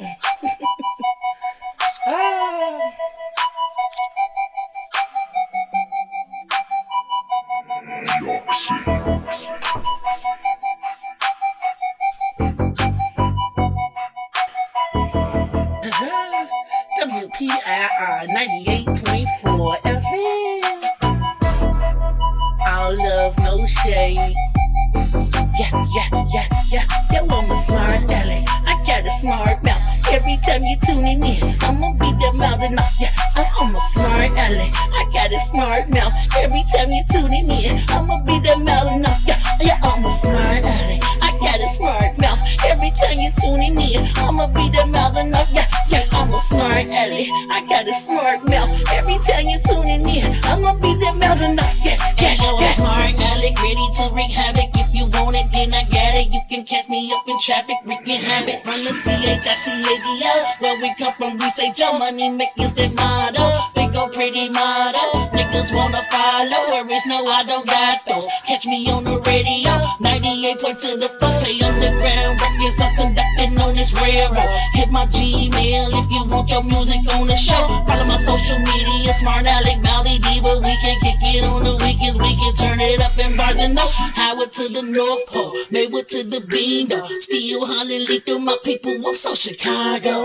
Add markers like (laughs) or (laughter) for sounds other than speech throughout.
Yeah. (laughs) Chicago.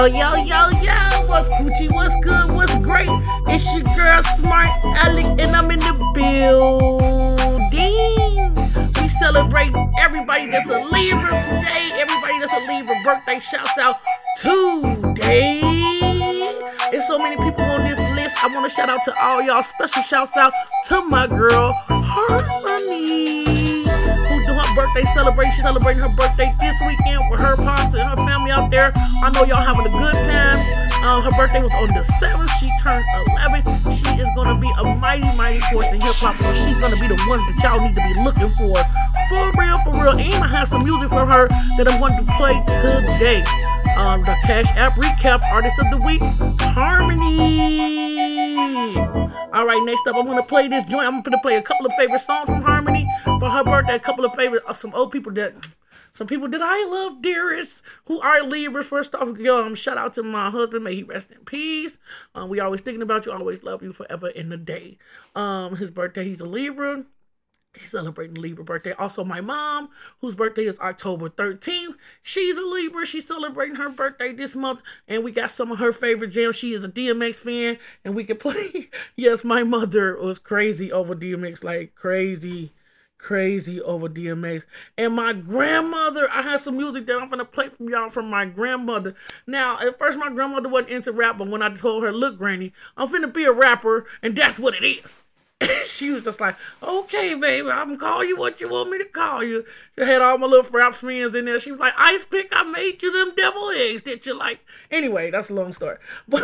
Yo, yo, yo, yo, what's Gucci? What's good? What's great? It's your girl, Smart Alec, and I'm in the building. We celebrate everybody that's a Libra today. Everybody that's a Libra birthday shouts out today. There's so many people on this list. I want to shout out to all y'all. Special shouts out to my girl, Harmoni who do her birthday celebration. Celebrating her birthday this weekend with her pops and her family out there. I know y'all having a good time. Um, her birthday was on the 7th. She turned 11. She is going to be a mighty, mighty force in hip hop. So she's going to be the one that y'all need to be looking for. For real, for real. And I have some music from her that I'm going to play today. Um, the Cash App Recap Artist of the Week, Harmoni. All right, next up, I'm gonna play this joint. I'm gonna play a couple of favorite songs from Harmoni for her birthday. A couple of favorite, uh, some old people that, some people that I love dearest, who are Libras. First off, um, shout out to my husband. May he rest in peace. Um, we always thinking about you. Always love you forever in the day. Um, his birthday, he's a Libra. He's celebrating Libra birthday. Also, my mom, whose birthday is October 13th, she's a Libra. She's celebrating her birthday this month, and we got some of her favorite jams. She is a DMX fan, and we can play. (laughs) yes, my mother was crazy over DMX, like crazy, crazy over DMX. And my grandmother, I had some music that I'm gonna play from y'all from my grandmother. Now, at first, my grandmother wasn't into rap, but when I told her, "Look, Granny, I'm finna be a rapper," and that's what it is. (coughs) she was just like, okay, baby, I'm gonna call you what you want me to call you. She had all my little rap friends in there. She was like, Ice Pick, I made you them devil eggs that you like. Anyway, that's a long story. (laughs) But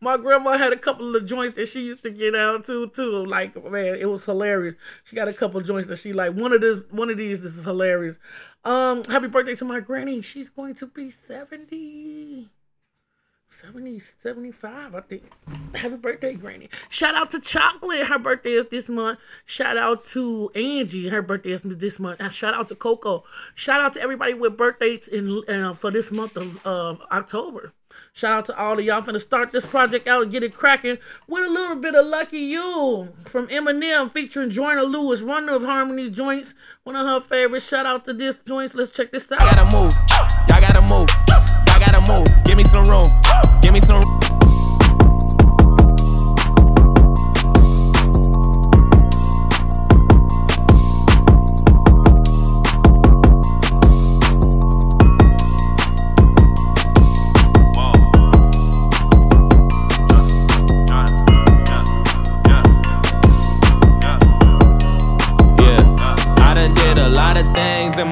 my grandma had a couple of joints that she used to get out to too. Like, man, it was hilarious. She got a couple joints that she like. One of this, one of these, this is hilarious. Um, happy birthday to my granny. She's going to be 70. 70, 75, I think. Happy birthday, Granny. Shout out to Chocolate. Her birthday is this month. Shout out to Angie. Her birthday is this month. And shout out to Coco. Shout out to everybody with birthdays in uh, for this month of uh, October. Shout out to all of y'all finna start this project out and get it cracking with a little bit of Lucky You from Eminem featuring Joyner Lucas, one of Harmoni's joints, one of her favorites. Shout out to this joints. Let's check this out. Y'all gotta move. Y'all gotta move. Y'all gotta move. Give me some room. Give me some. Yeah,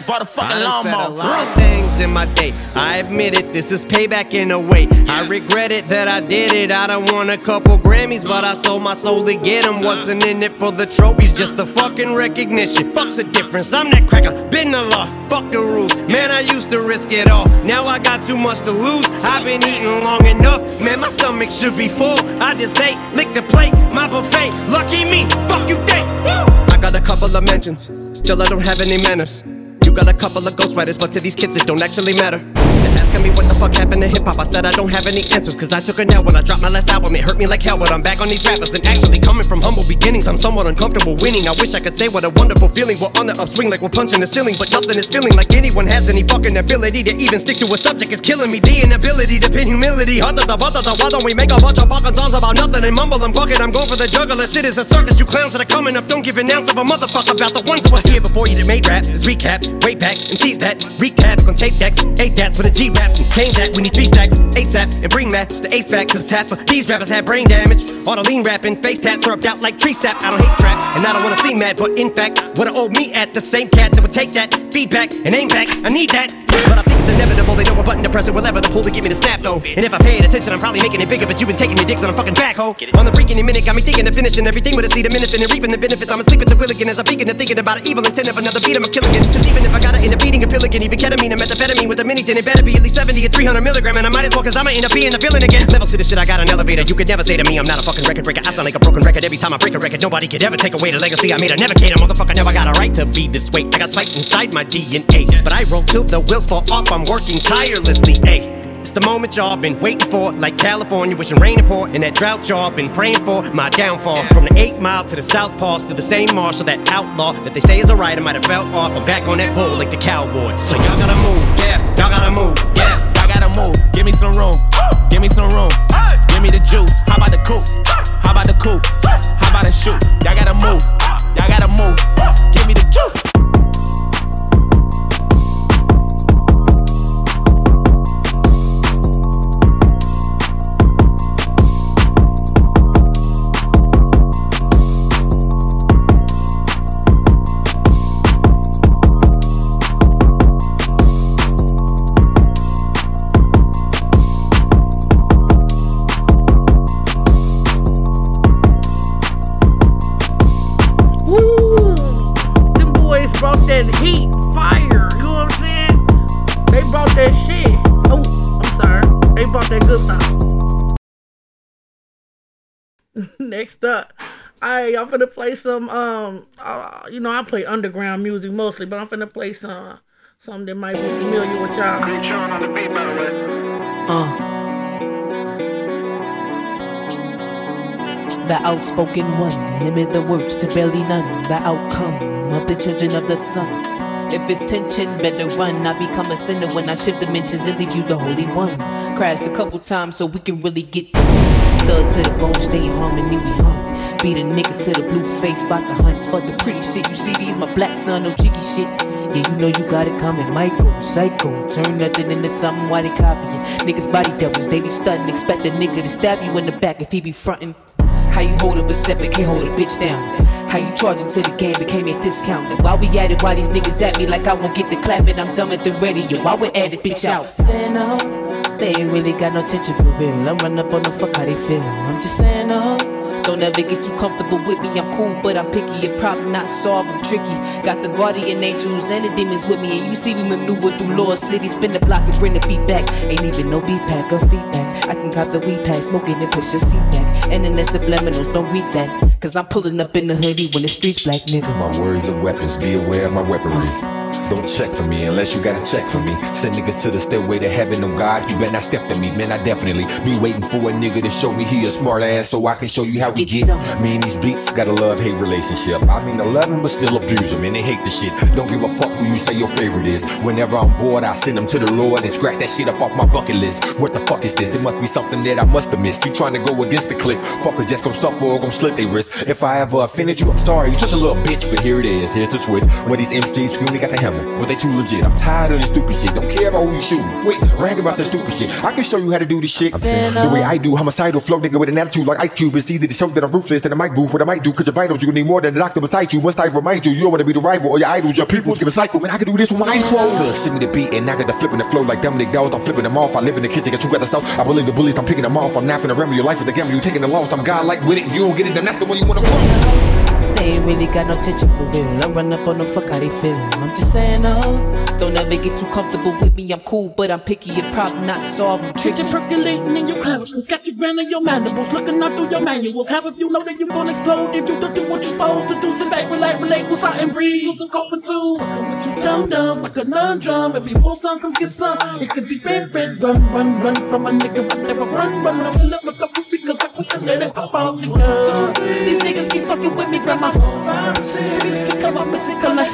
Just bought a fucking I done said a lot of things in my day. I admit it, this is payback in a way. I regret it that I did it. I done won a couple Grammys, but I sold my soul to get them. Wasn't in it for the trophies, just the fucking recognition. Fuck's the difference. I'm that cracker, been the law. Fuck the rules. Man, I used to risk it all. Now I got too much to lose. I've been eating long enough. Man, my stomach should be full. I just ate, lick the plate, my buffet. Lucky me, fuck you think. I got a couple of mentions, still I don't have any manners. You got a couple of ghostwriters, but to these kids it don't actually matter. Asking me what the fuck happened to hip hop. I said I don't have any answers, cause I took a nap when I dropped my last album. It hurt me like hell, but I'm back on these rappers. And actually, coming from humble beginnings, I'm somewhat uncomfortable winning. I wish I could say what a wonderful feeling. We're on the upswing like we're punching the ceiling, but nothing is feeling like anyone has any fucking ability to even stick to a subject. It's killing me. The inability to pin humility. Da, Why don't we make a bunch of fucking songs about nothing and mumble and fuck it? I'm going for the juggler. Shit is a circus. You clowns that are coming up don't give an ounce of a motherfucker about the ones that were here before you that made rap. Let's recap, way back, and seize that. Recap, on tape decks, eight dats with a G raps and change that. We need three stacks, ASAP, and bring to the ace back. Cause tap for these rappers have brain damage. All the lean rapping, face tats syrup out like tree sap. I don't hate trap, and I don't wanna see mad, but in fact, what I owe me at the same cat that would take that feedback and aim back. I need that. But I think it's inevitable. They know what button to press it, whatever the pull to get me to snap though. And if I paid attention, I'm probably making it bigger. But you've been taking your dicks on a fucking backhoe. On the freaking minute, got me thinking of finishing everything with a seed of minutes and reaping the benefits. I'm asleep at the wheel again as I'm peeking and thinking about an evil intent of another beat. I'm a killing it. Cause even if I gotta end up eating a pill again, even ketamine or methamphetamine with a mini tin, it better be at least 70 or 300 milligram. And I might as well, cause I'ma end up being a villain again. Level to the shit, I got an elevator. You could never say to me, I'm not a fucking record breaker. I sound like a broken record every time I break a record. Nobody could ever take away the legacy I made. I never cater, motherfucker. Never got a right to be this way. I got spiked inside my DNA. But I roll till the wheels fall off. I'm working tirelessly. Ayy. It's the moment y'all been waiting for, like California, wishing rain and pour, and that drought y'all been praying for. My downfall from the eight mile to the south pass to the same marshal, that outlaw that they say is a writer might have fell off. I'm back on that bull like the cowboy. So y'all gotta move, yeah, y'all gotta move, yeah. I gotta move. Give me some room. Give me some room. Give me the juice. How about the coupe? How about the coupe? How about the shoot? Y'all gotta move. Y'all gotta move. Give me the juice. Stuff. Next up, I I'm finna play some. Um, uh, you know I play underground music mostly, but I'm finna play some something that might be familiar with y'all. The outspoken one, limit the words to barely none. The outcome of the children of the sun. If it's tension, better run. I become a sinner when I shift dimensions and leave you the holy one. Crashed a couple times so we can really get through. Thug to the bone, stay in harmony, we hung. Beat a nigga to the blue face, bout the hundreds. Fuck the pretty shit. You see these, my black son, no cheeky shit. Yeah, you know you got it coming, Michael, psycho. Turn nothing into something while they copying. Niggas body doubles, they be stunting. Expect a nigga to stab you in the back if he be frontin'. How you hold up a step and can't hold a bitch down? How you charging to the game became a discount? And while we at it, why these niggas at me like I won't get the clapping, I'm dumb at the radio. Why we at this bitch out? Saying no, they ain't really got no tension for real. I'm run up on the fuck how they feel. I'm just saying no. Don't ever get too comfortable with me. I'm cool, but I'm picky. Your problem not solved. I'm tricky. Got the guardian angels and the demons with me. And you see me maneuver through Lord City. Spin the block and bring the beat back. Ain't even no beat pack or feedback. I can cop the weed pack, smoking and push your seat back. And then there's subliminals, don't read that. Cause I'm pulling up in the hoodie when the streets black nigga. My words are weapons, be aware of my weaponry. Don't check for me unless you got a check for me. Send niggas to the stairway to heaven, oh God, you better not step to me. Man, I definitely be waiting for a nigga to show me he a smart ass so I can show you how we get. Me and these beats got a love hate relationship. I mean, I love him, but still abuse him, and they hate the shit. Don't give a fuck who you say your favorite is. Whenever I'm bored, I send them to the Lord and scratch that shit up off my bucket list. What the fuck is this? It must be something that I must have missed. You trying to go against the click. Fuckers just gonna suffer or gon' slit they wrist. If I ever offended you, I'm sorry. You just a little bitch, but here it is. Here's the twist. Where these MCs scream, they got the hammer. What they too legit. I'm tired of this stupid shit. Don't care about who you shooting. Quit bragging about the stupid shit. I can show you how to do this shit. The way I do, homicidal flow, nigga, with an attitude like Ice Cube. It's easy to show that I'm ruthless and I might booth what I might do. Cause you're vital. You need more than the doctor beside you. Must I remind you, you don't wanna be the rival or your idols. Your people's giving cycle. Man, I can do this with my eyes closed. So stick me the beat and I got the flipping the flow like Dominique Dawes. I'm flipping them off. I live in the kitchen, got two other stuff. I believe the bullies, I'm picking them off. I'm not finna remember your life with the gamble. You taking the loss. I'm God like with it. You don't get it, then that's the one you wanna put. Ain't really got no tension for real. I run up on them, fuck how they feel. I'm just saying, oh, don't ever get too comfortable with me. I'm cool, but I'm picky. Your problem not solved. I'm tricky. Chicken percolating in your clavicles, got you grinding your mandibles, looking up through your manuals. Half of you know that you're gonna explode if you don't do what you're supposed to do. Sit back, relax, relate, what's out and breathe. Use some coping too. What you dumb dumb like a non-drum. If you want some, come get some. It could be red, red, run, run, run from a nigga, but never run, run. I'm in love with the I let it pop off. These niggas keep fucking with me, grandma. Come up color.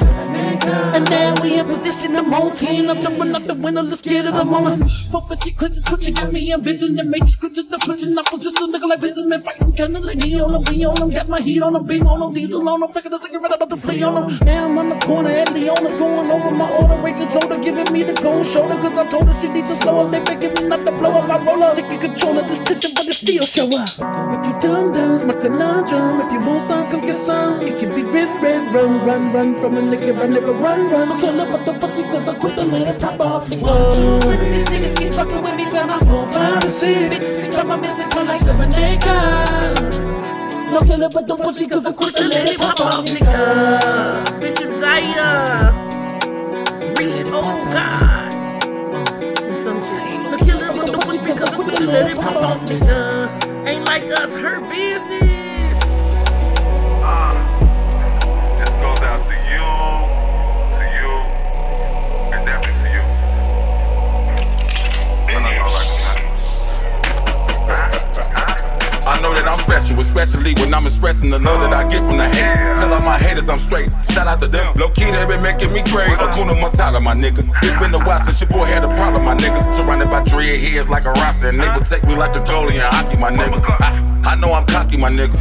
And now we in position, I'm on team. I'm jumping out the window, let's get it, I'm on it. 450 clips, twitching, got me in vision. Major scriptures, the pushing opposition, nigga like business, man, fighting, kinda like me on them, we on them. Got my heat on them, beam on them, diesel on them, figure the cigarette out of the flea on them. Now I'm on the corner, at Leona's going over my order, Rachel told her, giving me the cold shoulder, cause I told her she needs to slow up. They begging me not to blow up, I roll up, taking control of this kitchen, but it still show up. What you done does, my conundrum. If you want some, come get some. It could be red, red, run, run, run from a nigga, I never run, run. I kill up at the bus because I quit the let it pop off. Whoa. These niggas keep fucking with me, grandma. Four, five, and six. Bitches can come, I'm missing color. Seven niggas. No killer but the pussy cause I quit the let it pop off, nigga. Bishop Zaya. Reach, oh God. Some shit. No killer but the pussy cause I quit the let it pop off, nigga. Like us, her business. Special, especially when I'm expressing the love that I get from the hate. Tell all my haters I'm straight. Shout out to them. Low key, they been making me great. Akuna Matata, my nigga. It's been a while since your boy had a problem, my nigga. Surrounded by dread heads like a roster, and they would take me like a goalie in hockey, my nigga. I, I know I'm cocky, my nigga.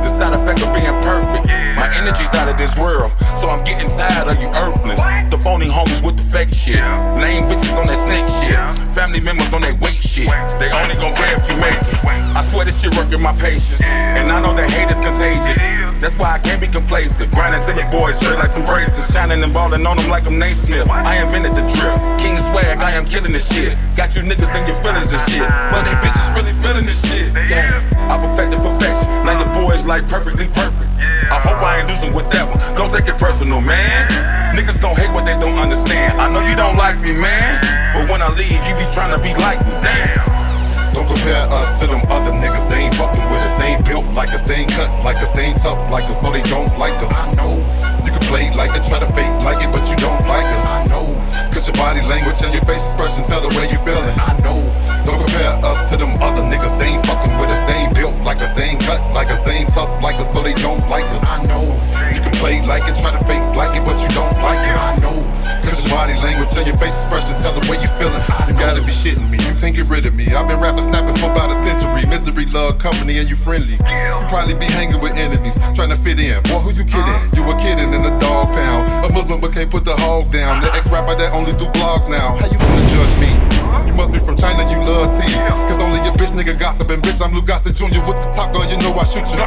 The side effect of being perfect. My energy's out of this world, so I'm getting tired of you earthlings. The phony homies with the fake shit. Lame bitches on that snake shit. Family members on that weight shit. They only gon' care if you make it. I swear this shit working my patience. And I know that hate is contagious. That's why I can't be complacent. Grinding to the boys straight like some braces. Shining and balling on them like I'm Naismith. I invented the drip. King swag, I am killing this shit. Got you niggas in your feelings and shit. But they bitches really feeling this shit. Damn, I perfected perfection. Now your boys like perfectly perfect. I hope I ain't losing with that one. Don't take it personal, man. Niggas gon' hate what they don't understand. I know you don't like me, man. But when I leave, you be trying to be like me. Damn. Don't compare us to them other niggas. They ain't fucking with us. They ain't built like us. They ain't cut like us. They ain't tough like us. So they don't like us. I know. You can play like it, try to fake like it, but you don't like us. I know. Cause your body language and your face expression tell the way you feeling. I know. Don't compare us to them other niggas. They ain't fucking with us. They ain't built like us. They ain't cut like us. They ain't tough like us. So they don't like us. I know. You can play like it, try to fake like it, but you don't like us. I know. Cause your body language and your face expression tell the way you feeling. Gotta be shitting me. You can't get rid of me. I've been rapping, snapping for about a century. Misery, love, company, and you friendly. You probably be hanging with enemies, trying to fit in. Boy, who you kidding? You a kidding in a dog pound. A Muslim but can't put the hog down. The ex rapper that only do blogs now. How you gonna judge me? Must be from China, you love tea. Cause only your bitch nigga gossiping. Bitch, I'm Lou Jr. with the top gun, you know I shoot you.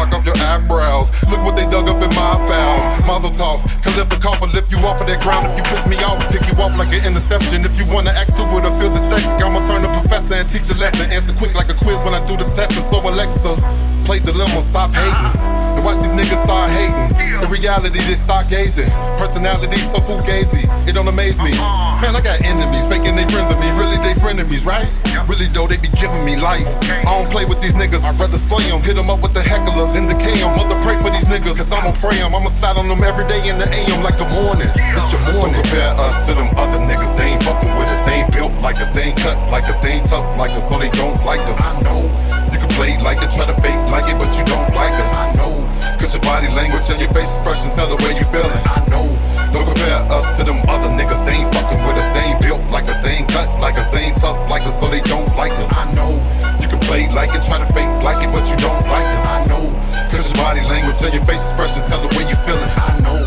Knock off your eyebrows. Look what they dug up in my fouls. Mazel tov. Cliff the coffin, lift you off of that ground. If you piss me off, pick you off like an interception. If you wanna act stupid or feel dyslexic, I'ma turn the professor and teach a lesson. Answer quick like a quiz when I do the testing. So Alexa, play dilemma, stop hating. Watch these niggas start hating. In reality, they start gazing. Personality so fugazi, it don't amaze me. Man, I got enemies, faking they friends of me. Really, they frenemies, right? Really, though, they be giving me life. I don't play with these niggas, I'd rather slay them. Hit them up with the heckler, then decay them. Mother pray for these niggas, cause I'ma pray them. I'ma slide on them every day in the AM like the morning. It's your morning. Don't compare us to them other niggas, they ain't fucking with us. They ain't built like us, they ain't cut like us, they ain't tough like us, so they don't like us. I know. You can play like it, try to fake like it, but you don't like us. I know. Cause your body language and your face expression tell the way you feeling. I know. Don't compare us to them other niggas. They ain't fucking with us. They ain't built like us. They ain't cut like us. They ain't tough like us, so they don't like us. I know. You can play like it, try to fake like it, but you don't like us. I know. Cause your body language and your face expression tell the way you feeling. I know.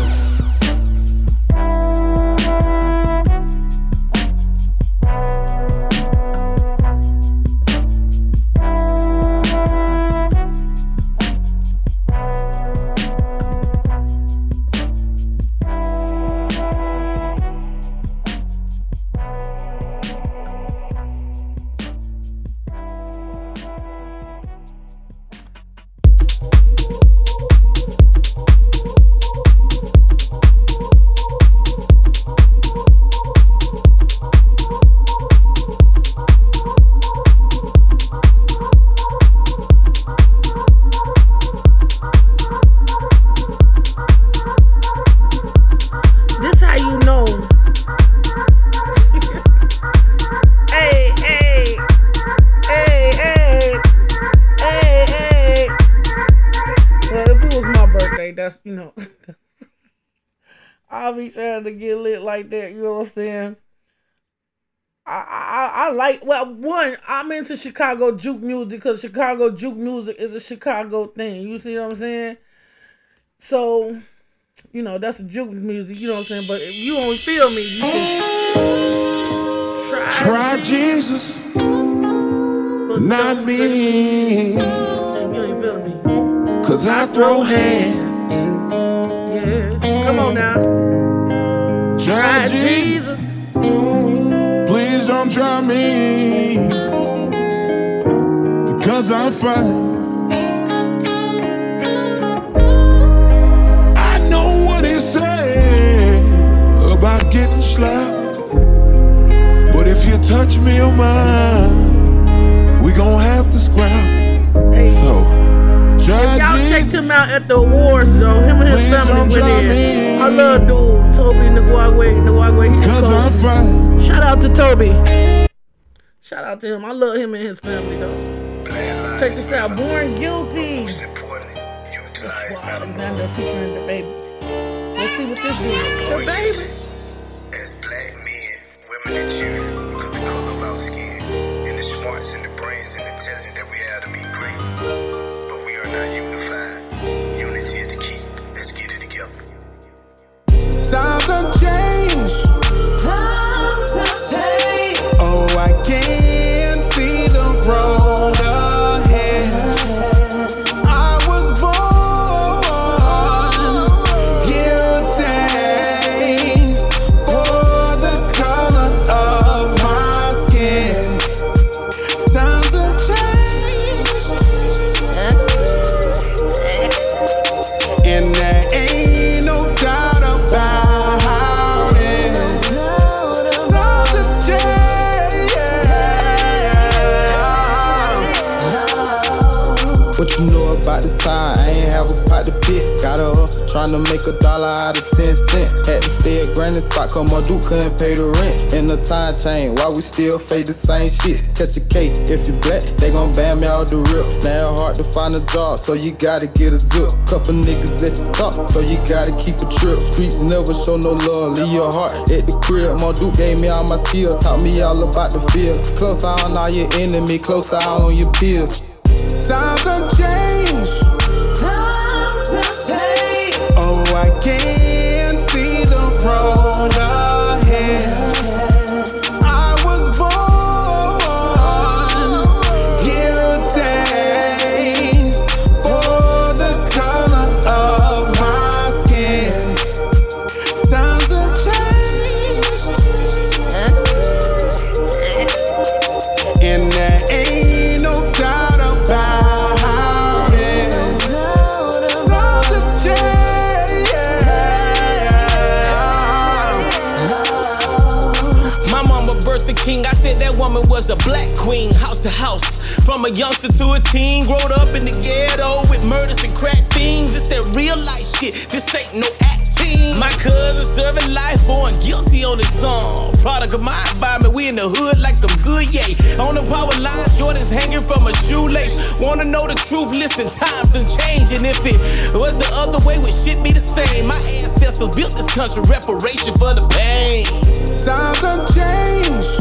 Well one I'm into Chicago juke music because Chicago juke music is a Chicago thing. You see what I'm saying? So you know, that's juke music, you know what I'm saying? But if you only feel me, you can try, Try Jesus, not me. And you ain't feeling me. Cause I throw hands. Yeah. Come on now. Try Try Jesus. Jesus. Don't try me. Because I'm fine. I know what he said about getting slapped. But if you touch me or mine, we gon' have to scrap. Hey. So, try Y'all checked him out at the awards, though. Him and his Please family went in. me. I love dude, Tobe Nwigwe. Nwigwe, he's Cause I'm fine. Shout out to Tobe. Shout out to him. I love him and his family, though. Check this out. Born Guilty. Most importantly, utilize Well, Alexander featuring the baby. Let's see what this do. The baby. as black men, women, and children because the color of our skin and the smarts and the brains and the intelligence that we have to be great. But we are not unified. Unity is the key. Let's get it together. Times have changed. Tryna make a dollar out of 10 cent. Had to stay at Granny spot, cause my dude couldn't pay the rent. In the time chain, why we still fade the same shit? Catch a cake, if you black, they gon' ban me out the rip. Now hard to find a job, so you gotta get a zip. Couple niggas at your top, so you gotta keep a trip. Streets never show no love, leave your heart at the crib. My dude gave me all my skill, taught me all about the field. Close eye on all your enemy, close eye on your peers. Times have changed. This ain't no acting. My cousin serving life, born guilty on his song. Product of my environment, we in the hood like some good yay. On the power line, Jordan's hanging from a shoelace. Wanna know the truth? Listen, times done changed, and if it was the other way, would shit be the same? My ancestors built this country, reparation for the pain. Times have changed.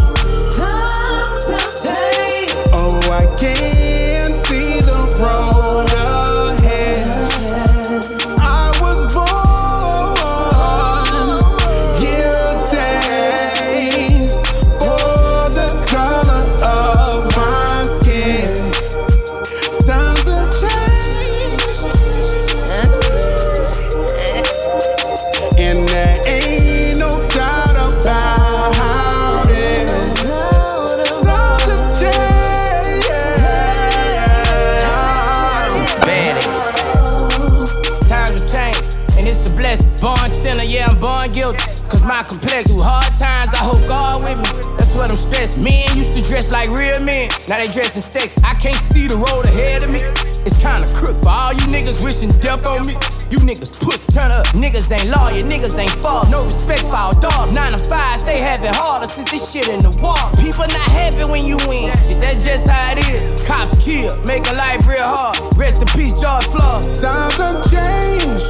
I hope God with me. That's what I'm stressed. Men used to dress like real men, now they dress in sex. I can't see the road ahead of me. It's kinda crook for all you niggas wishing death on me. You niggas push, turn up. Niggas ain't lawyer, niggas ain't fall. No respect for our dog. Nine to five, they have it harder since this shit in the wall. People not happy when you win. Shit, that's just how it is. Cops kill, make a life real hard. Rest in peace, George Floyd. Times have changed.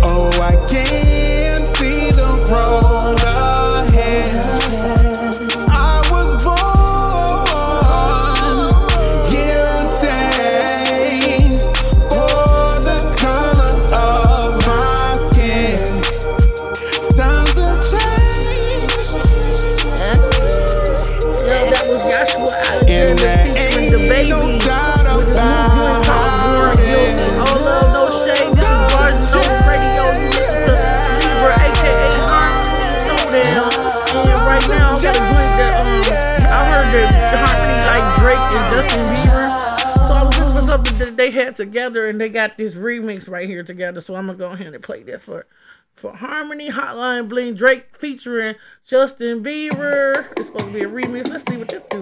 Oh, I can see together, and they got this remix right here together. So I'm gonna go ahead and play this for for Harmoni Hotline Bling Drake featuring Justin Bieber. It's supposed to be a remix. Let's see what this do.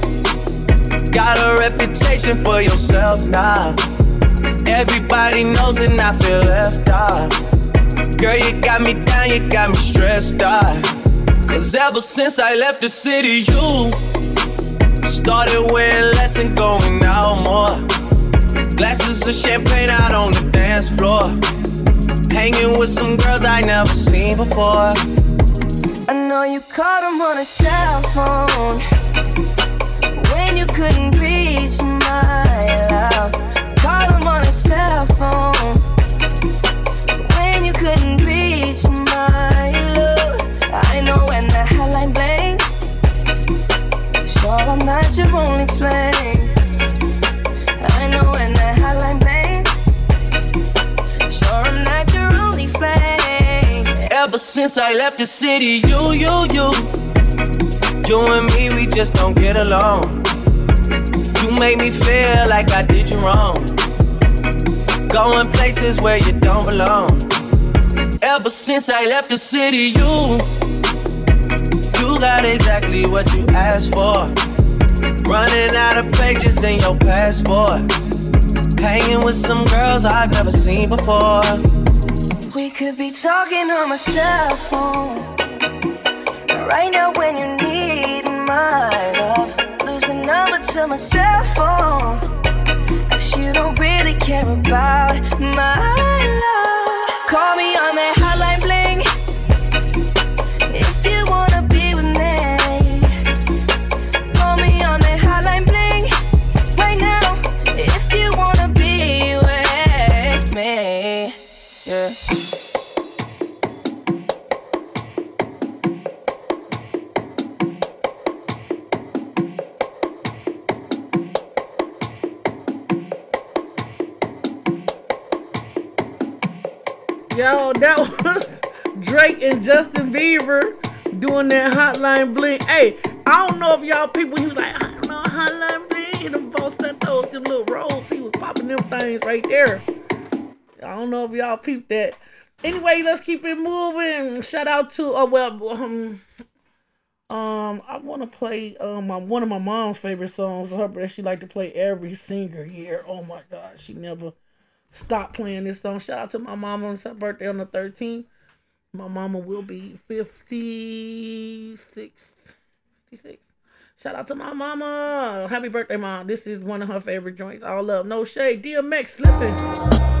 got a reputation for yourself now. Everybody knows and I feel left out. Girl, you got me down, you got me stressed out. Cause ever since I left the city, you started wearing less and going out more. Glasses of champagne out on the dance floor. Hanging with some girls I never seen before. I know you caught him on a cell phone couldn't reach my love. Called him on a cell phone when you couldn't reach my love. I know when the hotline bling, sure I'm not your only flame. I know when the hotline bling, sure I'm not your only flame. Ever since I left the city, you, you, you. You and me, we just don't get along. Make me feel like I did you wrong. Going places where you don't belong. Ever since I left the city, you. You got exactly what you asked for. Running out of pages in your passport. Hanging with some girls I've never seen before. We could be talking on my cell phone. Right now, when you need my love, lose the number to my cell phone. Cause you don't really care about my Hey, I don't know if y'all people, he was like, I don't know, hotline bling. And them both set those, them little rolls. He was popping them things right there. I don't know if y'all peeped that. Anyway, let's keep it moving. Shout out to, oh, well, um, um, I want to play um my, one of my mom's favorite songs. Her birthday, she like to play every single year. Oh my God, she never stopped playing this song. Shout out to my mom on her birthday on the 13th. My mama will be 56. 56. Shout out to my mama. Happy birthday, mom. This is one of her favorite joints. All love, no shade. DMX slipping.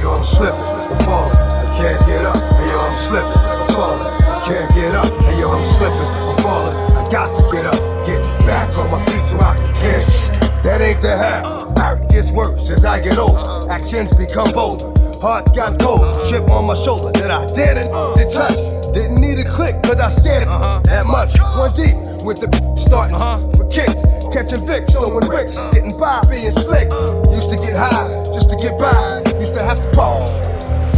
Yo, I'm slipping, I'm falling, I can't get up. Hey, yo, I'm slipping, I'm falling, I can't get up. Hey, yo, I'm slipping, I'm falling, I got to get up. Get back on my feet so I can tear. That ain't the half. Art gets worse as I get older. Actions become bolder. Heart got cold. Chip on my shoulder that I didn't to touch. Didn't need a click, cause I scared it uh-huh. that much. Uh-huh. One deep with the starting for kicks. Catching Vicks, throwing bricks, getting by, being slick. Used to get high just to get by used to have to pop.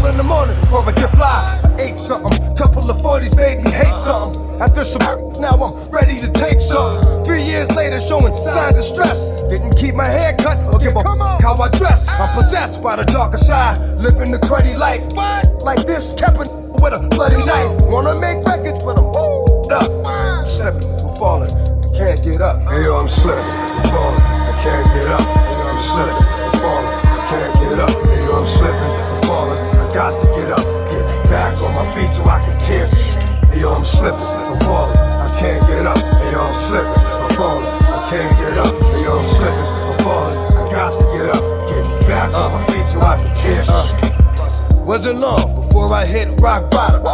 In the morning before I could fly, ate something. Couple of 40s made me hate something. After some now I'm ready to take something. Three years later, showing signs of stress. Didn't keep my hair cut or give up how I dress. I'm possessed by the darker side, living the cruddy life. Like this, kept with a bloody knife. Wanna make records, but I'm old. up. Slipping, I'm falling, can't get up. Hey yo, I'm slipping, I'm falling, I can't get up. Hey yo, I'm slipping. I'm slipping, I'm falling, I got to get up. Get back on my feet so I can tear. Hey yo, I'm slipping, I'm falling, I can't get up. Hey yo, I'm slipping, I'm falling, I can't get up. Hey yo, I'm slipping, I'm falling, I got to get up. Get back on my feet so I can tear. Wasn't long before I hit rock bottom.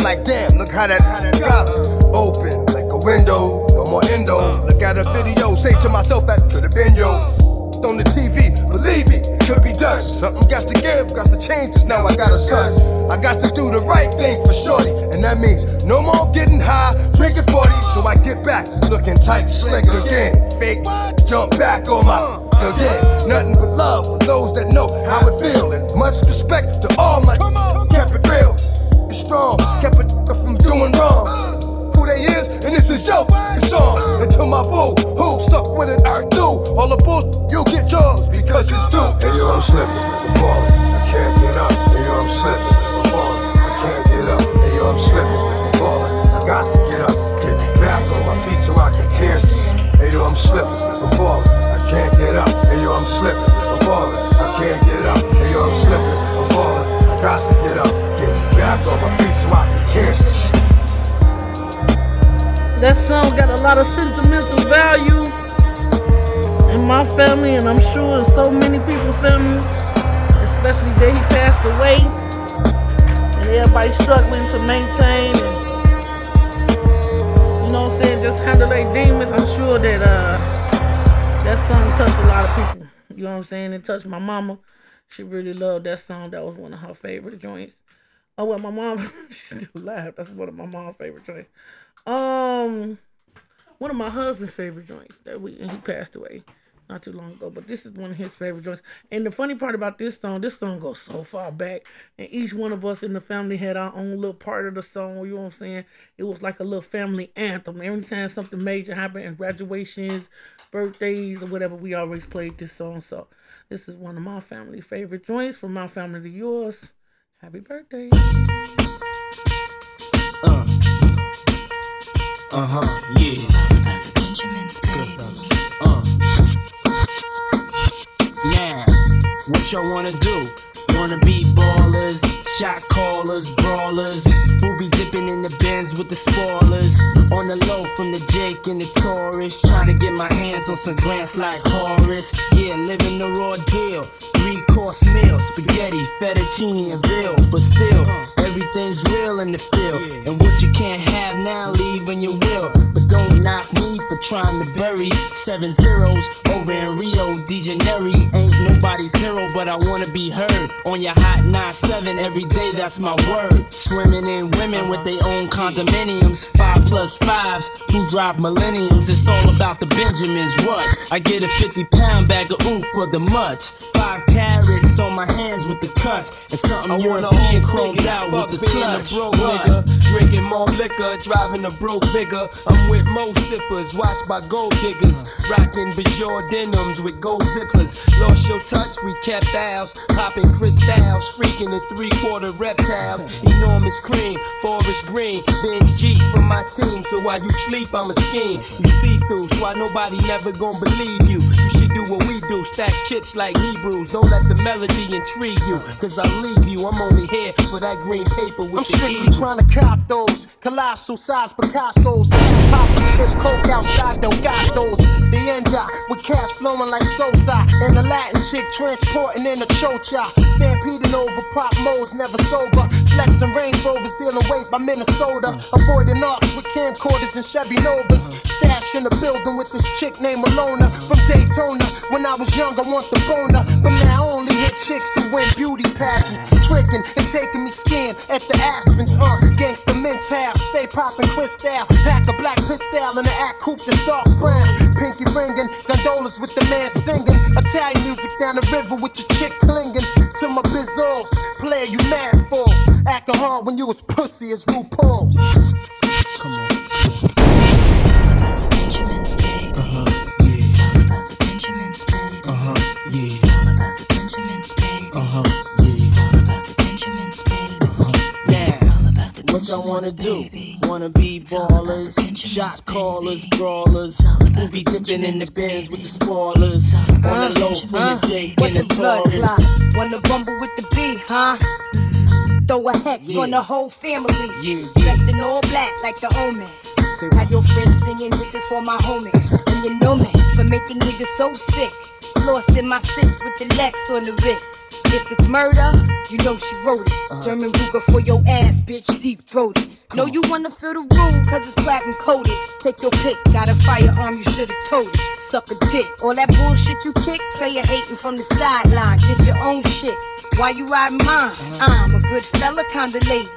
Like damn, look how that got open like a window. No more endo. Look at a video, say to myself that could have been yo. On the TV, believe me, it could be done. Something got to give, got to change. now I got a son. I got to do the right thing for shorty, and that means no more getting high, drinking 40. So I get back, looking tight, slick again. Fake, jump back on my again. Nothing but love for those that know how it feel, and much respect to all my kept it real. It's strong, kept it from doing wrong. They is, and this is your song. And to my boo, who stuck with it, I do. All the bull, you'll get yours because it's due. Hey yo, I'm slipping, I'm falling, I can't get up. Hey yo, I'm slipping, I'm falling, I can't get up. Hey yo, I'm slipping, I'm falling, I got to get up. Get back on my feet so I can tear. Hey yo, I'm slipping, I'm falling, I can't get up. Hey yo, I'm slipping, I'm falling, I can't get up. Hey yo, I'm slipping, I'm falling, I got to get up. Get back on my feet so I can tear. That song got a lot of sentimental value in my family, and I'm sure in so many people's family, especially that he passed away, and everybody struggling to maintain and you know what I'm saying, just handle their demons. I'm sure that uh that song touched a lot of people. You know what I'm saying? It touched my mama. She really loved that song. That was one of her favorite joints. Oh well, my mom, (laughs) she still alive. That's one of my mom's favorite joints. Um, one of my husband's favorite joints that we and he passed away not too long ago. But this is one of his favorite joints. And the funny part about this song, this song goes so far back, and each one of us in the family had our own little part of the song. You know what I'm saying? It was like a little family anthem. Every time something major happened, graduations, birthdays, or whatever, we always played this song. So this is one of my family favorite joints from my family to yours. Happy birthday. Uh. Uh huh, yeah. Good brother. Uh. Now, what y'all wanna do? Wanna be ballers, shot callers, brawlers, who be dipping in the bins with the spoilers. On the low from the Jake and the Taurus, trying to get my hands on some grants like Horace. Yeah, living the raw deal. Three course meal, spaghetti, fettuccine, and veal. But still, everything's real in the field. And what you can't have now, leave when you will. But don't knock me for trying to bury seven zeros over in Rio de Janeiro. Ain't nobody's hero, but I wanna be heard. On your hot 9-7 every day, that's my word. Swimming in women with their own condominiums. Five plus fives who drive millenniums. It's all about the Benjamins. What? I get a 50 pound bag of oof for the mutts. Five carats on my hands with the cuts. And something I European chromed out with the clutch. a broke What? nigga, drinking more liquor, driving a broke bigger. I'm with mo sippers, watched by gold diggers, rocking Bajor denims with gold zippers. Lost your touch, we kept ours, popping crystals, freaking the three quarter reptiles. Enormous cream, forest green, binge G for my team. So while you sleep, I'm a scheme. You see through, so why nobody never gonna believe you. You should do what we do, stack chips like Hebrews. Don't let the melody intrigue you, cause I leave you. I'm only here for that green paper with I'm the strictly eagle. trying to cop those colossal size Picasso's. Pop this coke outside don't got those. The end Ya, with cash flowing like Sosa. And the Latin chick transporting in a chocha. Stampeding over pop modes, never sober. Flexing Range Rovers, dealing weight by Minnesota. Avoiding arcs with camcorders and Chevy Novas. Stash in the building with this chick named Malona from Daytona. When I was young, I want the boner. But now I only hit chicks who win beauty pageants. Tricking and taking me skin at the Aspens. Uh, gangsta mental, stay popping crystal. Pack a black pistol and an act coupe that's dark brown. Pinky ringing, gondolas with the man singing. Italian music down the river with your chick clinging. To my bizzles, player you mad for. Acting hard when you as pussy as RuPaul's. Come on. Benjamin's baby. Uh-huh, yeah. Tell me about the Benjamin's baby. Uh huh, yeah. I wanna do. Wanna be ballers, shot callers, brawlers. Who be dipping in the bins with the spoilers. On the low from the Jake and the Taurus. Wanna rumble with the B, huh? Throw a hex Yeah. on the whole family. Yeah, Dressed in all black like the omen. Have your friends singing, this is for my homies. And you know me for making niggas so sick. Lost in my six with the Lex on the wrist. If it's murder, you know she wrote it. Uh-huh. German Ruger for your ass, bitch, deep throated. Know you wanna feel the room, cause it's platinum coated. Take your pick, got a firearm, you should've told it. Suck a dick. All that bullshit you kick, player hating from the sideline. Get your own shit. Why you riding mine? I'm a good fella, kinda lady.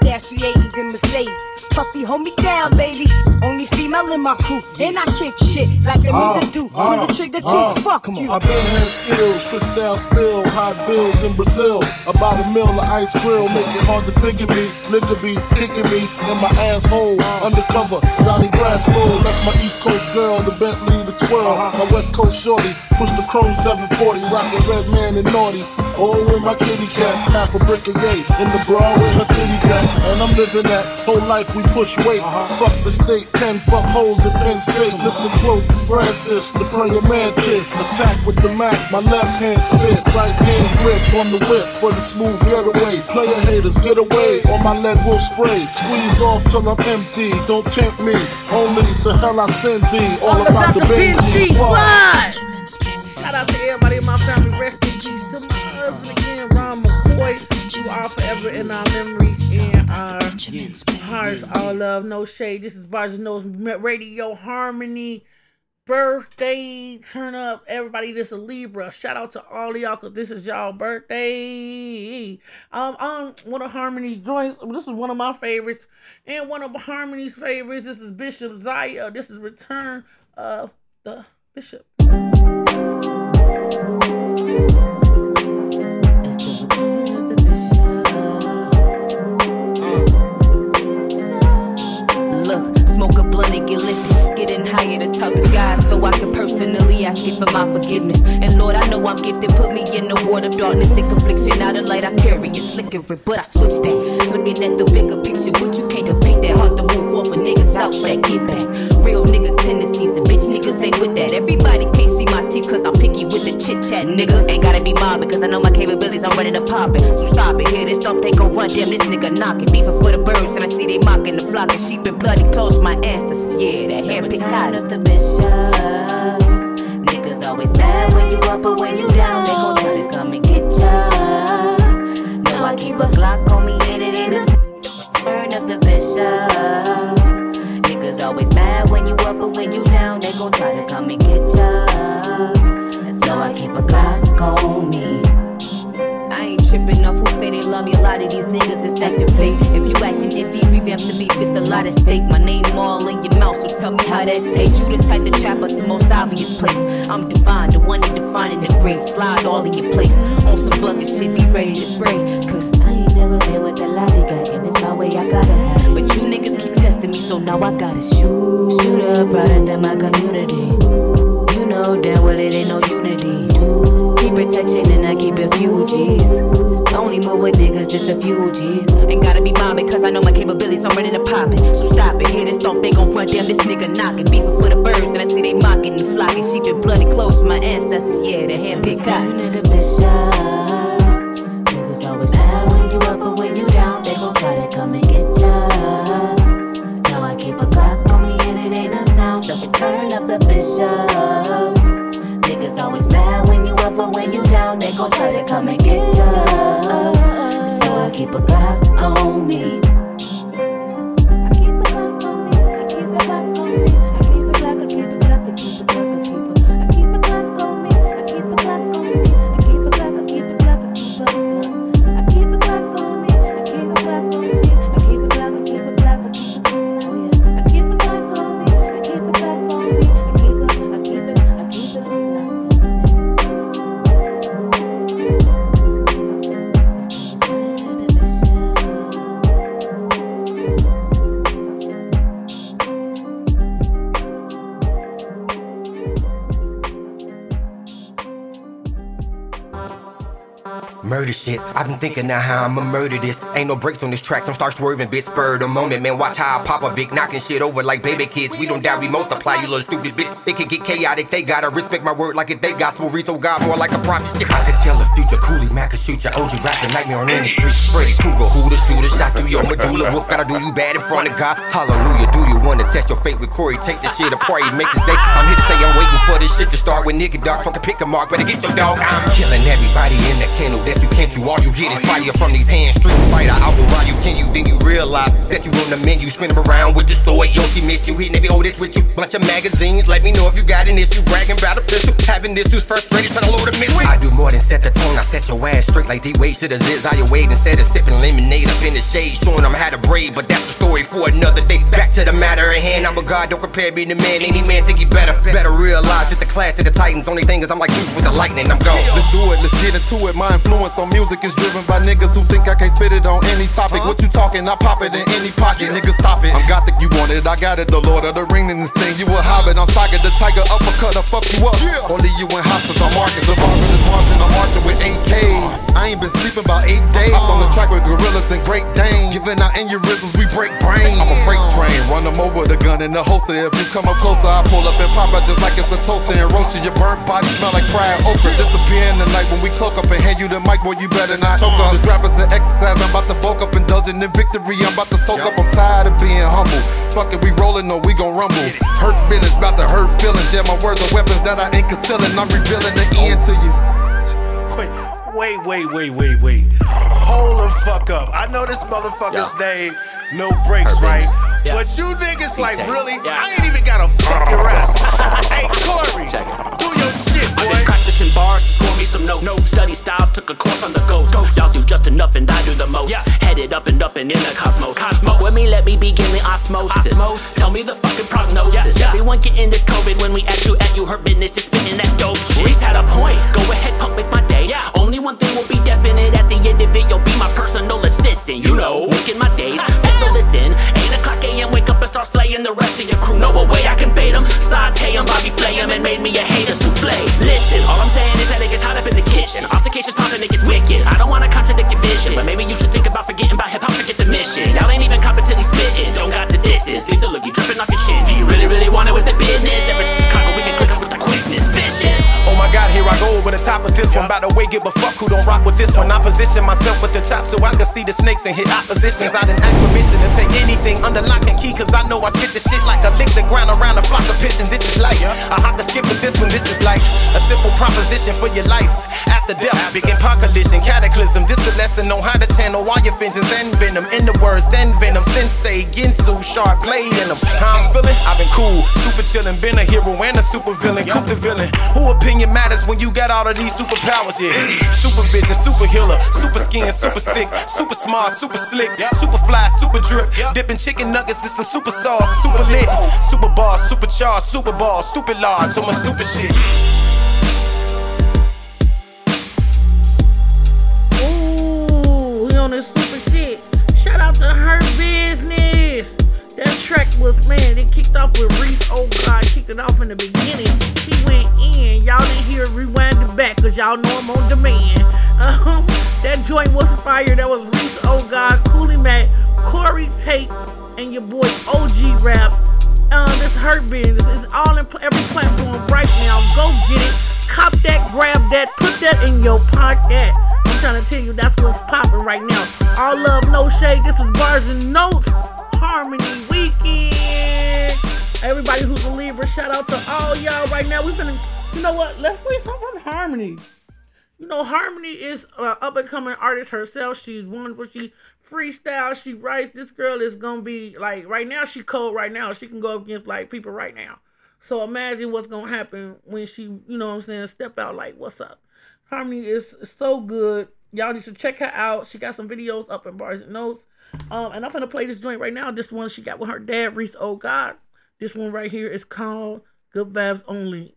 Stash 380s in Mercedes. Puffy, hold me down, baby. Only female in my crew. And I kick shit like a Ah, nigga do. Pull the trigger too. ah. Fuck you. I been had skills, crystal spill, hot bills in Brazil. About a mill of ice grill, make it hard to figure me. Nigga be kicking me in my asshole. Undercover, Donnie Brasco. That's my East Coast girl, the Bentley, the twirl. My West Coast shorty, push the chrome 740, rockin' red man and naughty. Oh, with my kitty cat, half a brick of yay. In the bra with her titties at. And I'm living that whole life we push weight. Uh-huh. Fuck the state pen, fuck holes in Penn State. Listen close, it's Francis, the praying mantis. Attack with the Mac, my left hand spit, right hand grip on the whip for the smooth getaway. Player haters, get away, or my lead will spray. Squeeze off till I'm empty, don't tempt me. Only to hell I send thee. All, about, the Benji What? Shout out to everybody in my family. Rest in peace to my husband again, Ron McCoy. You are forever in our and our hearts. All love, no shade. This is Barz and Notez Radio Harmoni. Birthday turn up, everybody. This is Libra. Shout out to all y'all because this is y'all birthday. Um, um, one of Harmoni's joints. This is one of my favorites, and one of Harmoni's favorites. This is Bishop Zaya. This is Return of the Bishop. Higher to talk to God so I can personally ask it for my forgiveness. And Lord, I know I'm gifted. Put me in the world of darkness and confliction. Now the light I carry is flickering, but I switch that. Looking at the bigger picture, but you can't depict that. Hard to move off of niggas out for that get back. Real nigga tendencies and bitch niggas ain't with that. Everybody can't see my teeth cause I'm picky with the chit chat. Nigga ain't gotta be mobbing cause I know my capabilities. I'm ready to pop it. So stop it. Hear this thump, they gon' run. Damn, this nigga knocking. Beefing for the birds and I see they mocking the flock. And sheep and bloody close my ancestors. Yeah, that hair pick out of the bishop. Niggas always mad when you up but when you down. They gon' try to come and get ya. No, I keep a Glock on me and it ain't a turn of the bishop. Niggas always mad when you up or when you down. They gon' try to come and get ya. No, I keep a Glock on me. Say they love me. A lot of these niggas is acting fake. If you acting iffy, revamp the beef. It's a lot at stake. My name all in your mouth, so tell me how that tastes. You the type to trap at the most obvious place. I'm divine, the one you defining the grace. Slide all in your place. On some bucket shit, be ready to spray. Cause I ain't never been with the lollygag, and it's my way I gotta have it. But you niggas keep testing me, so now I gotta shoot. Shoot up right into my community. You know damn well it ain't no unity. Just a few G's. Ain't gotta be mobbing, cause I know my capabilities, I'm ready to pop it. So stop it, hear this thump, they gon' run. Damn, this nigga knocking. Beefing for the birds, and I see they mocking and flocking. Sheep and bloody clothes, my ancestors, yeah, the hand picked out. the bishop. Niggas always mad keep a Glock on me. Now how I'ma murder this. Ain't no brakes on this track, don't start swerving, bitch. Spur the moment, man. Watch how I pop a Vic, knocking shit over like baby kids. We don't die, we multiply, you little stupid bitch. They can get chaotic, they gotta respect my word like if they gospel. Rizo God more like a prophet. Shit, I can tell the future. Coolie Mac could shoot your OG rapping nightmare on any street. Freddy Krueger, who the shooter, shot through your medulla. Wolf gotta do you bad in front of God. Hallelujah, do you wanna test your fate with Corey? Take this shit apart, you make a stay. I'm here to stay, I'm waiting for this shit to start with nigga dog. Talking pick a mark, better get your dog. I'm killing everybody in the kennel that you can't to. All you get is fire from these hands. Street fighter, Then you that you on the menu. Spin 'em around with the sword. Yoshimitsu. Hitting every oldest with you. Bunch of magazines. Let me know if you got an issue. Bragging about a pistol. Having this who's frustrated. Trying to load a mystery. I do more than set the tone. I set your ass straight like D-Wade to the ziz. I wade instead of sipping lemonade up in the shade. Showing them how to braid. But that's the story for another day. Back to the matter at hand. I'm a god. Don't compare me to man. Any man think he better. Better realize it's the class of the Titans. Only thing is I'm like Zeus with the lightning. I'm gone. Let's do it, let's get into it. My influence on music is driven by niggas who think I can't spit it on any topic. What you talking? I pop it in any pocket. Niggas stop it. I'm got the you want it, I got it. The Lord of the Ring in this thing. You a hobbit. I'm Sagat the Tiger. Uppercut, I fuck you up. Only you in hospice. I'm Marcus. The Marvin is marching. I'm marching with AKs. I ain't been sleeping about eight days. On the track with gorillas and Great Dane. Giving out aneurysms, we break brains. I'm a freight train. Run them over the gun in the holster. If you come up closer, I pull up and pop out just like it's a toaster and roast you. Your burnt body smell like fried okra. Disappear in the night when we cloak up and hand you the mic, boy, you better not choke up. Uh-huh. This rappers an exercise, I'm about to bulk up, indulging in victory. I'm about to soak up, I'm tired of being humble. Fuck it, we rolling or we gon' rumble. Hurt feelings, about to hurt feelings. Yeah, my words are weapons that I ain't concealing. I'm revealing the end to you. Wait, wait, wait, wait, wait. Hold the fuck up. I know this motherfucker's name, no breaks, right? But you niggas like really, I ain't even got a fucking rest. (laughs) hey, Corey, do your shit, I've been practicing bars to score me some notes. Study styles, took a course on the ghost. Y'all do just enough and I do the most. Yeah. Headed up and up and in the cosmos. Smoke with me, let me begin the osmosis. Tell me the fucking prognosis. Everyone getting this COVID when we at you, at you, her business is spitting that dope shit. Reese had a point. Go ahead, pump with my day. Yeah. Only one thing will be definite at the end of it. You'll be my personal assistant. You know, working my days. Pencil this in. 8 o'clock a.m. Wake up and start slaying the rest of your crew. No way I can bait them. Saute 'em, Bobby Flay 'em, and made me a hater souffle. Listen, all I'm saying is that it gets hot up in the kitchen. Altercations popping, it gets wicked. I don't wanna contradict your vision, but maybe you should think about forgetting about hip hop, forget the mission. Y'all ain't even competently spitting, don't got the distance. Leave the lookie dripping off your chin. Do you really, really want it with the business? Ever god, here I go over the top of this one. By the way, give a fuck who don't rock with this one. I position myself with the top so I can see the snakes and hit oppositions. I done act permission to take anything under lock and key. Cause I know I spit the shit like I lick the ground around a flock of pigeons. This is life. I hop to skip with this one. This is like a simple proposition for your life. After death, begin collision, cataclysm. This a lesson on how to channel all your vengeance and venom. In the words, then venom. Sensei, Ginsu, sharp blade in them. How I'm feeling? I've been cool, super chillin', been a hero and a super villain. Coop the villain. Who opinion matters when you got all of these superpowers? Yeah. Supervision, super healer, super skin, super sick, super smart, super slick, super fly, super drip. Dipping chicken nuggets in some super sauce, super lit, super boss, super charged, super ball, stupid large, so much stupid shit. This super shit. Shout out to hurt business. That track was man, it kicked off with Reese. Oh God, kicked it off in the beginning. He went in. Y'all didn't hear rewind it back, cause y'all know I'm on demand. Um, that joint was fire. That was Reese. Oh God, Cooley Mac, Corey Tate, and your boy OG Rap. Um, this hurt business is all in every platform right now. Go get it. Cop that, grab that, put that in your pocket. Trying to tell you that's what's popping right now. All love, no shade. This is Barz and Notez Harmoni Weekend. Everybody who's a Libra, shout out to all y'all right now. We finna, you know what? Let's play something from Harmoni. You know, Harmoni is an up and coming artist herself. She's wonderful. She freestyle. She writes. This girl is gonna be like right now. She cold right now. She can go against like people right now. So imagine what's gonna happen when she, you know what I'm saying, step out like, what's up? Harmoni is so good. Y'all need to check her out. She got some videos up in Barz and Notez. Um, and I'm gonna play this joint right now. This one she got with her dad, Reese. Oh God, this one right here is called "Good Vibes Only."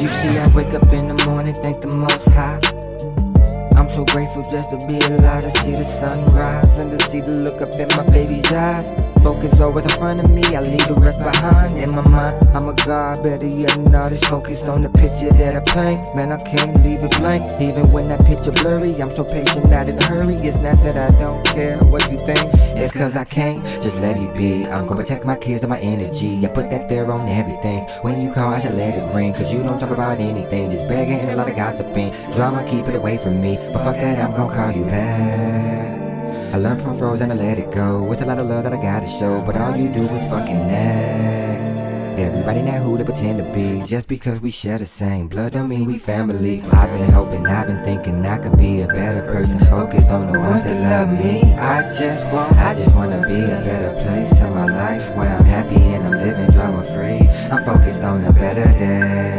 You see, I wake up in the morning, thank the most high. I'm so grateful just to be alive to see the sunrise and to see the look up in my baby's eyes. Focus always in front of me, I leave the rest behind in my mind. I'm a god, better yet than artist, focused on the picture that I paint. Man, I can't leave it blank, even when that picture blurry. I'm so patient, not in a hurry. It's not that I don't care what you think, it's cause I can't just let it be. I'm gonna protect my kids and my energy. I put that there on everything. When you call, I should let it ring, cause you don't talk about anything. Just begging and a lot of gossiping. Drama, keep it away from me. But fuck that, I'm gonna call you back. I learned from froze and I let it go. With a lot of love that I gotta show, but all you do is fucking nag. Everybody not who they pretend to be. Just because we share the same blood don't mean we family. I've been hoping, I've been thinking I could be a better person. Focused on the ones that love me. I just want, I just wanna be a better place in my life where I'm happy and I'm living drama free. I'm focused on a better days.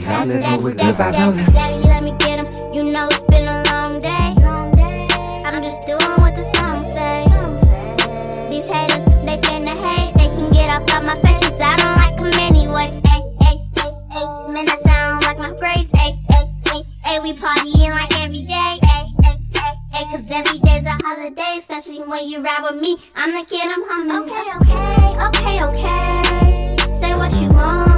Fake and phony. I'm living with good vibes only. Daddy, let me get 'em. You know it's been a long day. I'm just doing what the song say. These haters, they finna hate. They can get up out my face 'cause I don't like 'em anyway. Ay, ay, ay, ay. Man, that sound like my grades. Ay, ay, ay, ay. We partying like every day. Ay, ay, ay, ay. Cause every day's a holiday, especially when you ride with me. I'm the kid, I'm humming. Okay, okay, okay, okay. Say what you want,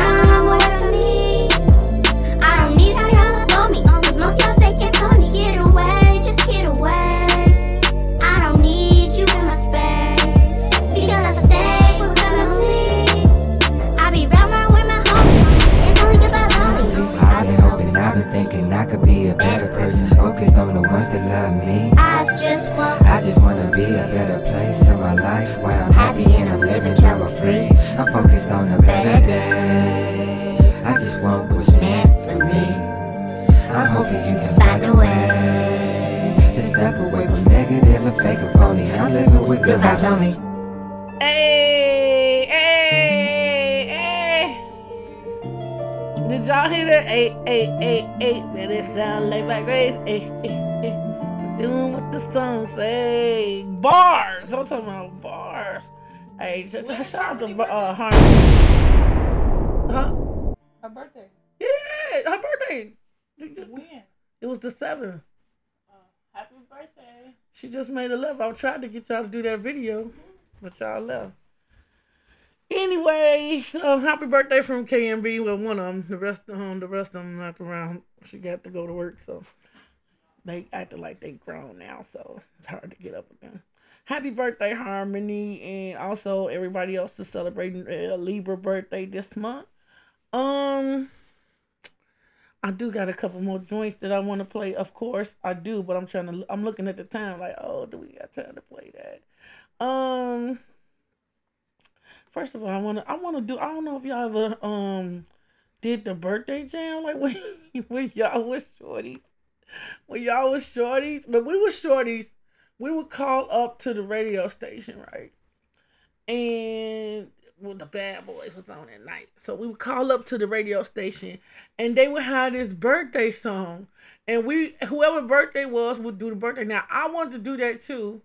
Just keep the drama away from me. I don't need how y'all up on me. Cause most of y'all fake it phony. Get away, just get away. I don't need you in my space. Because I stay with family. I be round round with my homies. It's only goodbyes only. I've been hoping, I've been thinking I could be a better person. Focus on the ones that love me. I just want, I just want to be a better place in my life where I'm happy and I'm living, I'm free. I'm focused on the ones with good vibes only. Hey, hey, hey. Did y'all hear that? Hey, hey, hey, hey. Man, it sound like my grace. Hey, hey, hey. Doing what the song say. Bars. I'm talking about bars. Hey, sh- sh- shout out to uh, Harmoni. Huh? Her birthday. Yeah, her birthday. When? It was the 7th. Happy birthday. She just made a left. I tried to get y'all to do that video, but y'all left. Anyway, so happy birthday from KMB. Well, one of them. The rest of them, the rest of them not around. She got to go to work, so they acted like they grown now. So it's hard to get up with them. Happy birthday, Harmoni, and also everybody else is celebrating a Libra birthday this month. Um, I do got a couple more joints that I want to play. Of course, I do, but I'm trying to. I'm looking at the time, like, oh, do we got time to play that? Um, first of all, I wanna, I wanna do. I don't know if y'all ever um did the birthday jam like (laughs) when when y'all was shorties, when y'all was shorties. But we were shorties. We would call up to the radio station, right? And well, the bad boys was on at night. So we would call up to the radio station and they would have this birthday song. And we whoever birthday was would do the birthday. Now I wanted to do that too.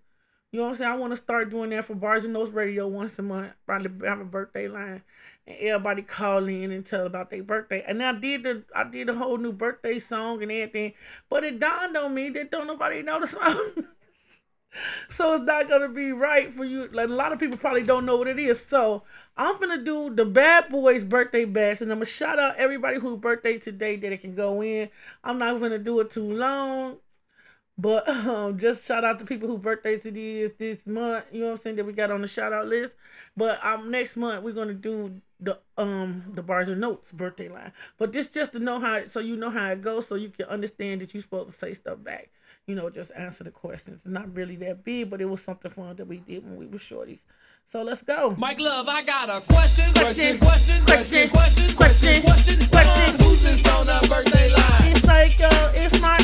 You know what I'm saying? I want to start doing that for Barz and Notez Radio once a month. Probably have a birthday line. And everybody call in and tell about their birthday. And I did the I did a whole new birthday song and everything. But it dawned on me that don't nobody know the song. (laughs) so it's not gonna be right for you. Like a lot of people probably don't know what it is. So I'm gonna do the Bad Boys birthday bash, and I'm gonna shout out everybody whose birthday today that it can go in. I'm not gonna do it too long, but um, just shout out to people whose birthdays it is this month. You know what I'm saying that we got on the shout out list. But um, next month we're gonna do the um the Barz and Notez birthday line. But this just to know how, so you know how it goes, so you can understand that you're supposed to say stuff back you know, just answer the questions. It's not really that big, but it was something fun that we did when we were shorties. So let's go. Mike Love, I got a question, Question, question, question, question, question, question, question. Who's this on the birthday line? It's like, uh, it's my.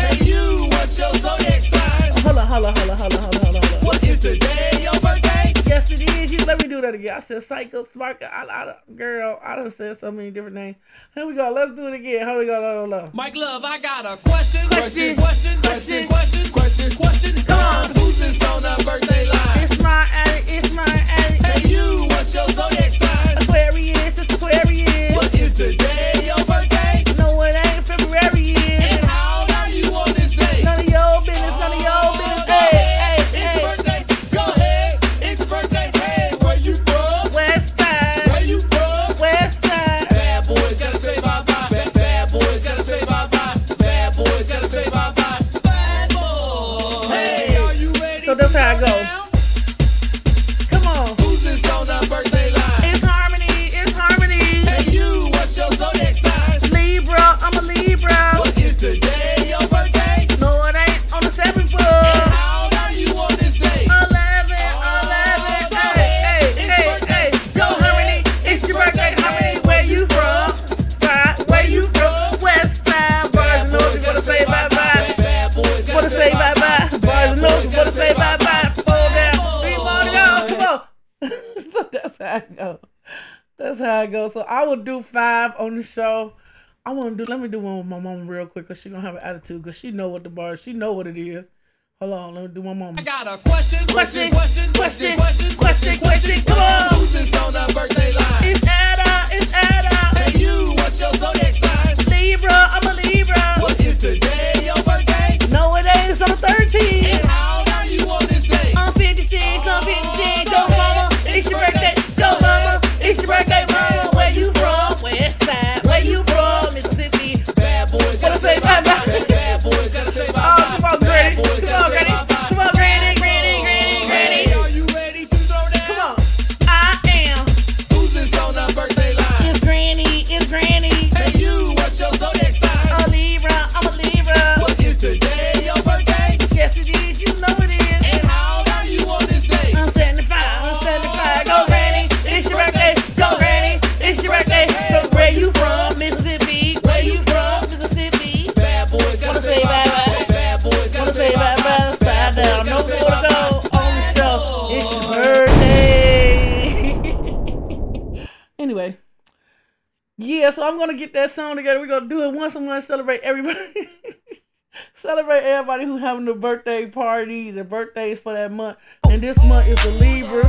Hey, you, what's your zodiac sign? Hold on, hold on, hold on, hold on, hold on, hold on. What is today your birthday? Yes, it is. You let me do that again. I said psycho sparker. I, I, girl, I done said so many different names. Here we go. Let's do it again. Here we go. Hold on, hold on. Mike Love, I got a question. Question. Question. Question. Question. Question. Question. Come on. Who's this on the birthday line? It's my addict. It's my addict. Hey, you, what's your zodiac sign? Aquarius. It's Aquarius. What is today go. So I will do five on the show. I want to do. Let me do one with my mom real quick, cause she gonna have an attitude, cause she know what the bar. is. She know what it is. Hold on, let me do my mom. I got a question. Question, Question. question, question, question. Come on. Who's this on the birthday line? It's Ada. It's Ada. Hey, you, what's your zodiac sign? Libra. I'm a Libra. What is today your get that song together. We're gonna do it once a month, celebrate everybody. (laughs) celebrate everybody who having the birthday parties and birthdays for that month. And this month is the Libra.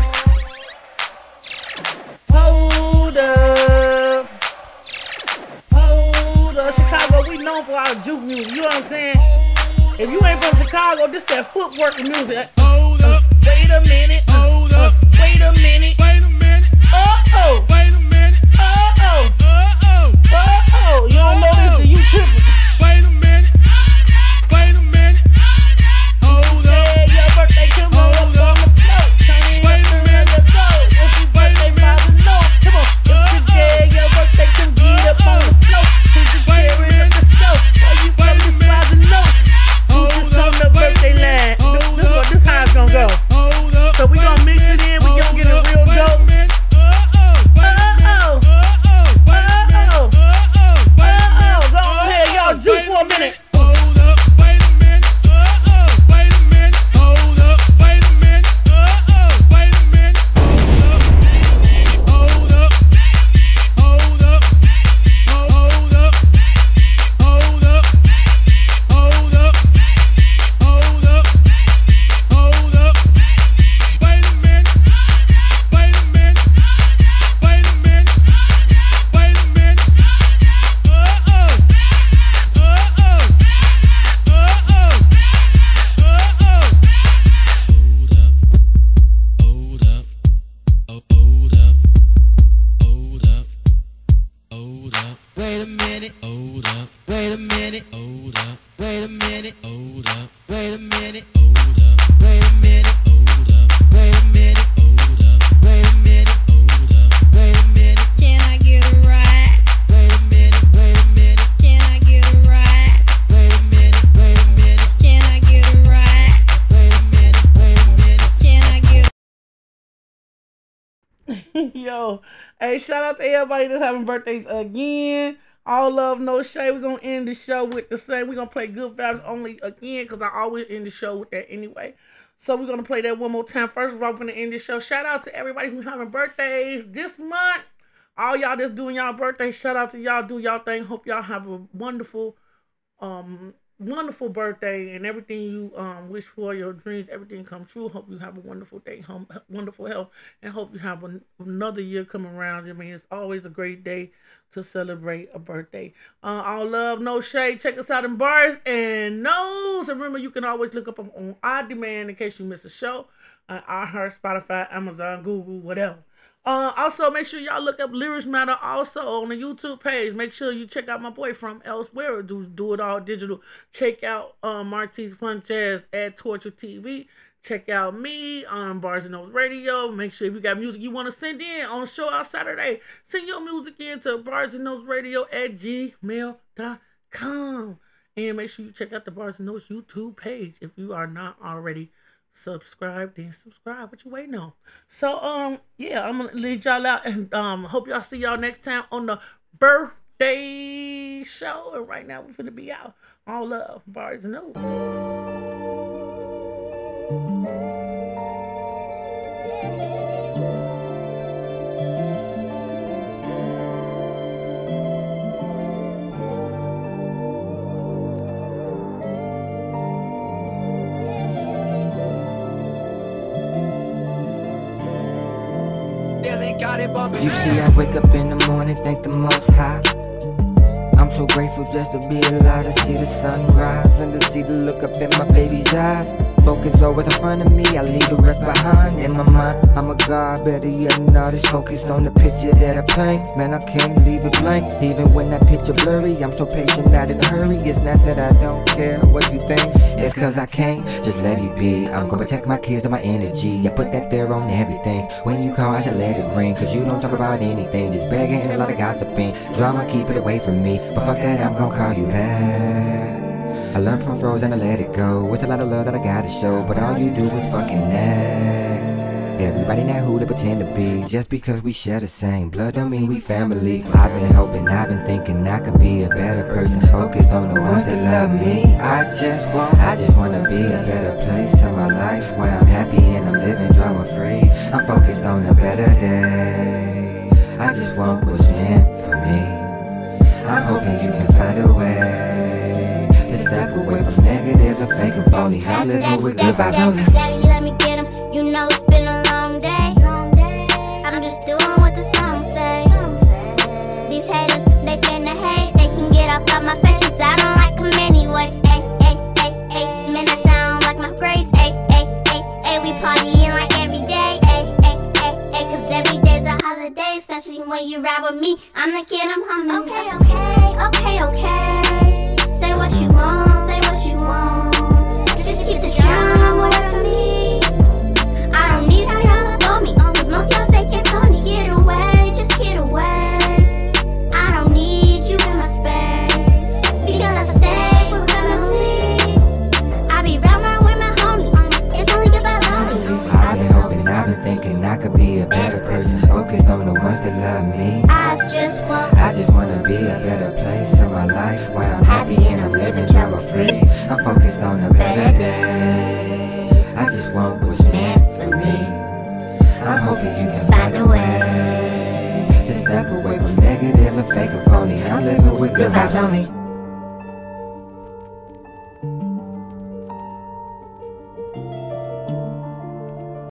Hold up. Hold up. Chicago, we known for our juke music. You know what I'm saying? If you ain't from Chicago, this that footwork music. Hold up. wait a minute. Hold up. wait a minute. Wait a minute. Uh oh. Wait a minute. You don't know this, then you tripping. Wait a minute. Wait a minute. Hold up. Yeah, your birthday come on. Hold up. Turn it Wait a minute. Let's go. If your birthday by the note. Come on. If today your uh-huh. birthday, come get up on the floor. Put your carry up. Let's go. Why you from this by the note? Who's this on the birthday line? This, this, this how it's gonna go. So we gonna everybody that's having birthdays again. All love, no shade. We're gonna end the show with the same. We're gonna play good vibes only again because I always end the show with that anyway. So we're gonna play that one more time. First of all, we're gonna end this show. Shout out to everybody who's having birthdays this month. All y'all that's doing y'all birthday, shout out to y'all. Do y'all thing. Hope y'all have a wonderful, um, wonderful birthday and everything you um wish for, your dreams, everything come true. Hope you have a wonderful day, home, wonderful health, and hope you have an, another year come around. I mean, it's always a great day to celebrate a birthday. Uh, all love, no shade. Check us out in Barz and Notez. And remember, you can always look up on, on our demand in case you miss a show. Uh, iHeart, Spotify, Amazon, Google, whatever. Uh, also, make sure y'all look up Lyrics Matter also on the YouTube page. Make sure you check out my boy from elsewhere. Do do it all digital. Check out uh, Martins Funches at Torture TV. Check out me on Barz and Notez Radio. Make sure if you got music you want to send in on show out Saturday, send your music in to Barz and Notez Radio at gmail.com. And make sure you check out the Barz and Notez YouTube page if you are not already subscribe then subscribe. What you waiting on? So um yeah i'm gonna leave y'all out and um hope y'all see y'all next time on the birthday show. And right now we're gonna be out. All love. Bars and O's. You see, I wake up in the morning, thank the most high. I'm so grateful just to be alive to see the sunrise and to see the look up in my baby's eyes. Focus always in front of me, I leave the rest behind in my mind. I'm a god, better yet than artist, focused on the picture that I paint. Man, I can't leave it blank, even when that picture blurry. I'm so patient, not in a hurry. It's not that I don't care what you think, it's cause I can't just let it be. I'm gonna protect my kids and my energy. I put that there on everything. When you call, I should let it ring, cause you don't talk about anything. Just begging and a lot of gossiping. Drama, keep it away from me. But fuck that, I'm gonna call you back. I learned from froze and I let it go. With a lot of love that I gotta show, but all you do is fucking nag. Everybody not who they pretend to be. Just because we share the same blood don't mean we family. I've been hoping, I've been thinking I could be a better person. Focused on the ones that love me. I just want, I just wanna be a better place in my life where I'm happy and I'm living drama free. I'm focused on a better day I just want what's meant for me. I'm hoping you can find a way to step away from negative and fake and phony. I'm living with good vibes. Partying like every day. Ay, ay, ay, ay. 'Cause every day's a holiday, especially when you ride with me. I'm the kid, I'm humming. Okay, okay, okay, okay. Say what you want, say what you want. Just keep the away I could be a better person. Focused on the ones that love me. I just want. I just wanna be a better place in my life where I'm happy and I'm living drama free. I'm focused on the better days. I just want what's meant for me. I'm hoping you can find a way to step away from negative and fake and phony. I'm living with good vibes only.